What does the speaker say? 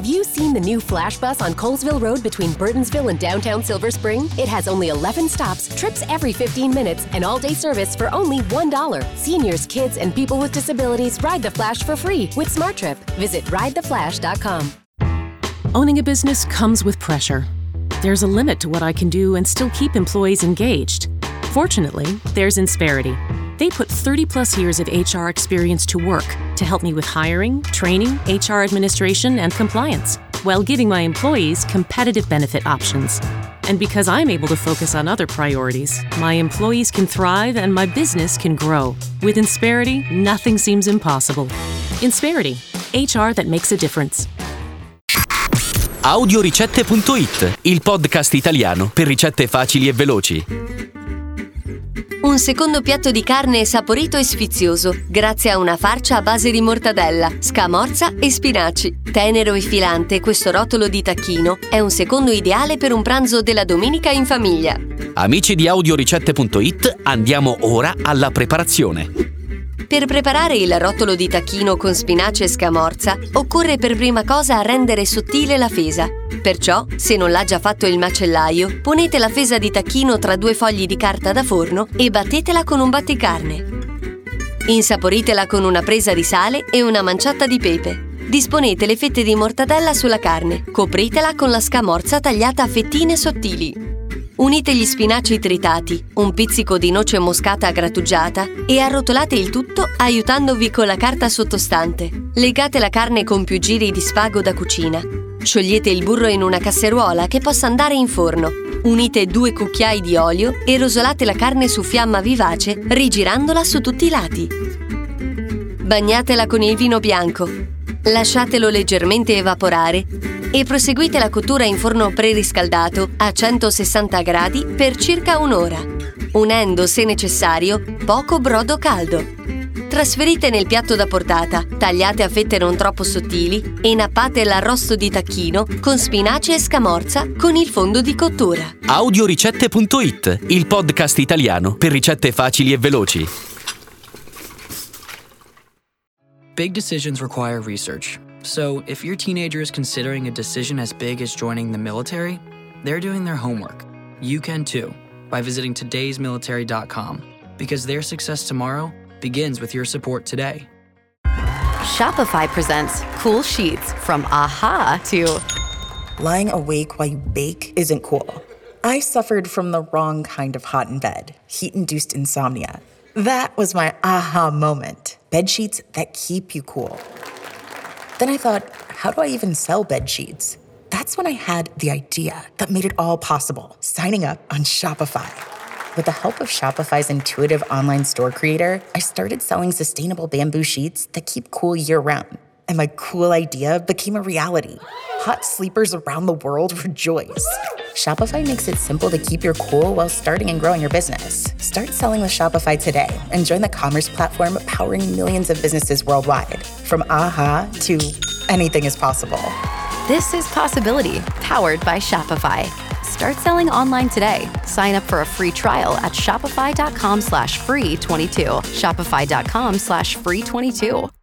Have you seen the new Flash Bus on Colesville Road between Burtonsville and downtown Silver Spring? It has only 11 stops, trips every 15 minutes, and all day service for only $1. Seniors, kids, and people with disabilities ride the Flash for free with SmartTrip. Visit ridetheflash.com. Owning a business comes with pressure. There's a limit to what I can do and still keep employees engaged. Fortunately, there's Insperity. They put 30 plus years of HR experience to work to help me with hiring, training, HR administration, and compliance, while giving my employees competitive benefit options. And because I'm able to focus on other priorities, my employees can thrive and my business can grow. With Insperity, nothing seems impossible. Insperity, HR that makes a difference. Audioricette.it, il podcast italiano per ricette facili e veloci. Un secondo piatto di carne saporito e sfizioso, grazie a una farcia a base di mortadella, scamorza e spinaci. Tenero e filante, questo rotolo di tacchino è un secondo ideale per un pranzo della domenica in famiglia. Amici di Audioricette.it, andiamo ora alla preparazione. Per preparare il rotolo di tacchino con spinaci e scamorza, occorre per prima cosa rendere sottile la fesa. Perciò, se non l'ha già fatto il macellaio, ponete la fesa di tacchino tra due fogli di carta da forno e battetela con un batticarne. Insaporitela con una presa di sale e una manciata di pepe. Disponete le fette di mortadella sulla carne, copritela con la scamorza tagliata a fettine sottili. Unite gli spinaci tritati, un pizzico di noce moscata grattugiata e arrotolate il tutto aiutandovi con la carta sottostante. Legate la carne con più giri di spago da cucina. Sciogliete il burro in una casseruola che possa andare in forno. Unite due cucchiai di olio e rosolate la carne su fiamma vivace, rigirandola su tutti i lati. Bagnatela con il vino bianco. Lasciatelo leggermente evaporare e proseguite la cottura in forno preriscaldato a 160 gradi per circa un'ora, unendo se necessario poco brodo caldo. Trasferite nel piatto da portata, tagliate a fette non troppo sottili e nappate l'arrosto di tacchino con spinaci e scamorza con il fondo di cottura. Audioricette.it, il podcast italiano per ricette facili e veloci. Big decisions require research. So, if your teenager is considering a decision as big as joining the military, they're doing their homework. You can too by visiting today'smilitary.com because their success tomorrow begins with your support today. Shopify presents cool sheets from aha to lying awake while you bake isn't cool. I suffered from the wrong kind of hot in bed, heat induced insomnia. That was my aha moment. Bed sheets that keep you cool. Then I thought, how do I even sell bed sheets? That's when I had the idea that made it all possible signing up on Shopify. With the help of Shopify's intuitive online store creator, I started selling sustainable bamboo sheets that keep cool year round. And my cool idea became a reality. Hot sleepers around the world rejoice. Shopify makes it simple to keep your cool while starting and growing your business. Start selling with Shopify today and join the commerce platform powering millions of businesses worldwide. From aha to anything is possible. This is Possibility, powered by Shopify. Start selling online today. Sign up for a free trial at shopify.com slash free 22. Shopify.com slash free 22.